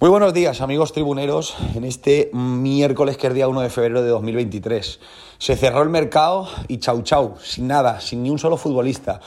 Muy buenos días, amigos tribuneros, en este miércoles que es día 1 de febrero de 2023. Se cerró el mercado y chau chau, sin nada, sin ni un solo futbolista.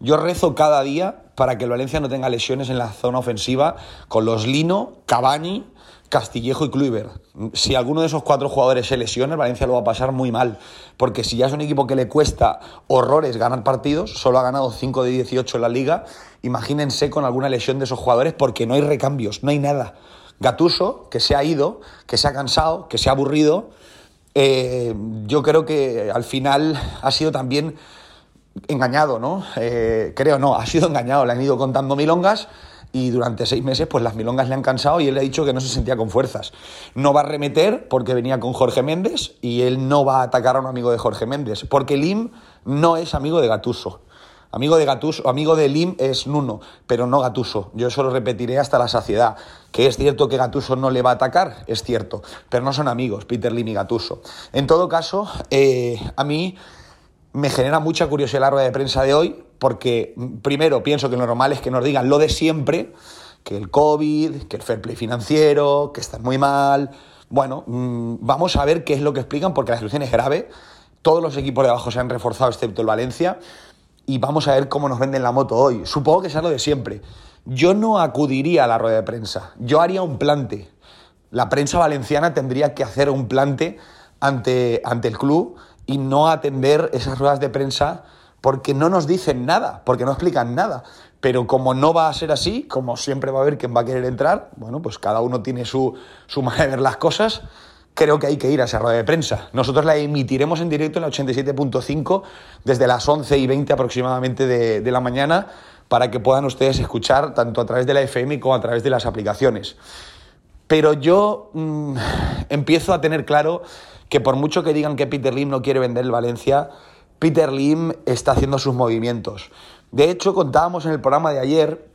Yo rezo cada día para que el Valencia no tenga lesiones en la zona ofensiva con los Lino, Cavani, Castillejo y Kluivert. Si alguno de esos cuatro jugadores se lesiona, el Valencia lo va a pasar muy mal. Porque si ya es un equipo que le cuesta horrores ganar partidos, solo ha ganado 5 de 18 en la liga, imagínense con alguna lesión de esos jugadores porque no hay recambios, no hay nada. Gatuso, que se ha ido, que se ha cansado, que se ha aburrido, eh, yo creo que al final ha sido también engañado, ¿no? Eh, creo no, ha sido engañado, le han ido contando milongas y durante seis meses pues las milongas le han cansado y él ha dicho que no se sentía con fuerzas. No va a remeter porque venía con Jorge Méndez y él no va a atacar a un amigo de Jorge Méndez, porque Lim no es amigo de Gatuso. Amigo de Gatuso, amigo de Lim es Nuno, pero no Gatuso. Yo eso lo repetiré hasta la saciedad. Que es cierto que Gatuso no le va a atacar, es cierto, pero no son amigos, Peter Lim y Gatuso. En todo caso, eh, a mí me genera mucha curiosidad la rueda de prensa de hoy, porque primero pienso que lo normal es que nos digan lo de siempre, que el COVID, que el fair play financiero, que están muy mal. Bueno, mm, vamos a ver qué es lo que explican, porque la situación es grave. Todos los equipos de abajo se han reforzado, excepto el Valencia y vamos a ver cómo nos venden la moto hoy. Supongo que sea lo de siempre. Yo no acudiría a la rueda de prensa, yo haría un plante. La prensa valenciana tendría que hacer un plante ante, ante el club y no atender esas ruedas de prensa porque no nos dicen nada, porque no explican nada. Pero como no va a ser así, como siempre va a haber quien va a querer entrar, bueno, pues cada uno tiene su, su manera de ver las cosas creo que hay que ir a esa rueda de prensa. Nosotros la emitiremos en directo en la 87.5 desde las 11 y 20 aproximadamente de, la mañana para que puedan ustedes escuchar tanto a través de la FM como a través de las aplicaciones. Pero yo mm, empiezo a tener claro que por mucho que digan que Peter Lim no quiere vender el Valencia, Peter Lim está haciendo sus movimientos. De hecho, contábamos en el programa de ayer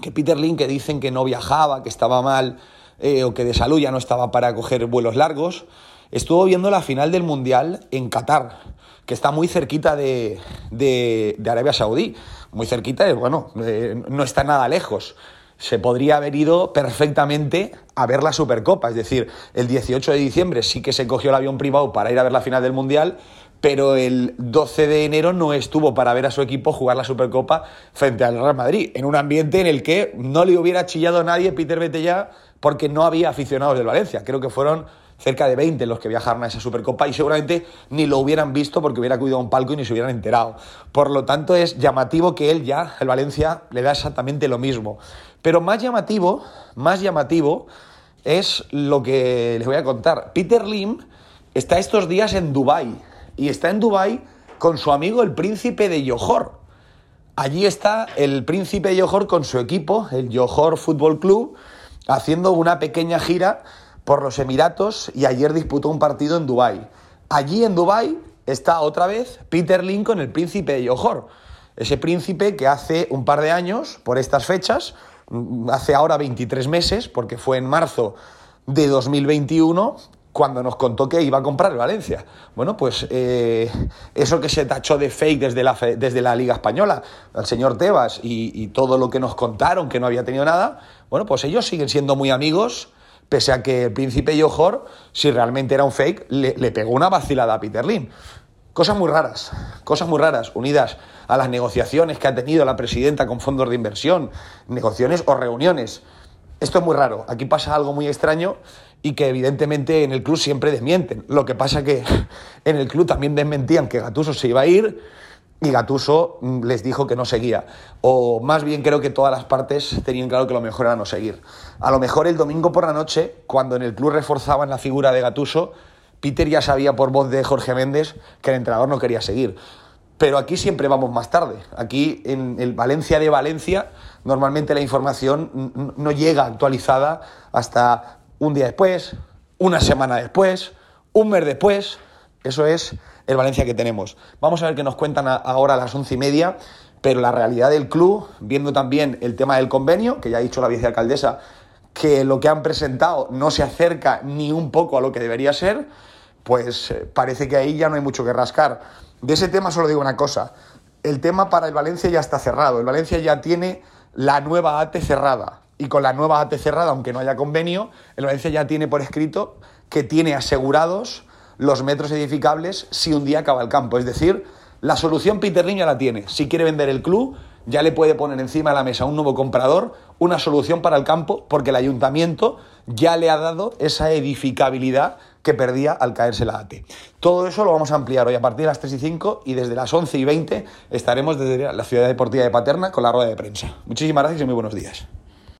que Peter Lim, que dicen que no viajaba, que estaba mal, eh, o que de salud ya no estaba para coger vuelos largos, estuvo viendo la final del Mundial en Qatar, que está muy cerquita de, de, Arabia Saudí. Muy cerquita, bueno, eh, no está nada lejos. Se podría haber ido perfectamente a ver la Supercopa. Es decir, el 18 de diciembre sí que se cogió el avión privado para ir a ver la final del Mundial, pero el 12 de enero no estuvo para ver a su equipo jugar la Supercopa frente al Real Madrid, en un ambiente en el que no le hubiera chillado a nadie Peter Betella porque no había aficionados del Valencia. Creo que fueron cerca de 20 los que viajaron a esa Supercopa y seguramente ni lo hubieran visto porque hubiera acudido a un palco y ni se hubieran enterado. Por lo tanto, es llamativo que él ya, el Valencia, le da exactamente lo mismo. Pero más llamativo, más llamativo es lo que les voy a contar. Peter Lim está estos días en Dubái y está en Dubái con su amigo el príncipe de Johor. Allí está el príncipe de Johor con su equipo, el Johor Fútbol Club, haciendo una pequeña gira por los Emiratos y ayer disputó un partido en Dubái. Allí en Dubái está otra vez Peter Lincoln, el príncipe de Johor. Ese príncipe que hace un par de años, por estas fechas, mm, hace ahora 23 meses, porque fue en marzo de 2021, cuando nos contó que iba a comprar Valencia. Bueno, pues eh, eso que se tachó de fake desde la, desde la Liga Española, al señor Tebas, y, todo lo que nos contaron, que no había tenido nada, bueno, pues ellos siguen siendo muy amigos, pese a que el príncipe Johor, si realmente era un fake, le, pegó una vacilada a Peter Lim. Cosas muy raras, cosas muy raras, unidas a las negociaciones que ha tenido la presidenta con fondos de inversión, negociaciones o reuniones Esto es muy raro. Aquí pasa algo muy extraño y que evidentemente en el club siempre desmienten. Lo que pasa que en el club también desmentían que Gatuso se iba a ir y Gatuso mm, les dijo que no seguía. O más bien creo que todas las partes tenían claro que lo mejor era no seguir. A lo mejor el domingo por la noche, cuando en el club reforzaban la figura de Gatuso, Peter ya sabía por voz de Jorge Méndez que el entrenador no quería seguir. Pero aquí siempre vamos más tarde. Aquí en el Valencia de Valencia, normalmente la información no llega actualizada hasta un día después, una semana después, un mes después. Eso es el Valencia que tenemos. Vamos a ver qué nos cuentan ahora a las once y media, pero la realidad del club, viendo también el tema del convenio, que ya ha dicho la vicealcaldesa, que lo que han presentado no se acerca ni un poco a lo que debería ser, pues eh, parece que ahí ya no hay mucho que rascar. De ese tema solo digo una cosa, el tema para el Valencia ya está cerrado, el Valencia ya tiene la nueva ATE cerrada, y con la nueva ATE cerrada, aunque no haya convenio, el Valencia ya tiene por escrito que tiene asegurados los metros edificables si un día acaba el campo. Es decir, la solución Peter Lim la tiene. Si quiere vender el club, ya le puede poner encima de la mesa a un nuevo comprador una solución para el campo porque el ayuntamiento ya le ha dado esa edificabilidad que perdía al caerse la ATE. Todo eso lo vamos a ampliar hoy a partir de las 3 y 5 y desde las 11 y 20 estaremos desde la Ciudad Deportiva de Paterna con la rueda de prensa. Muchísimas gracias y muy buenos días.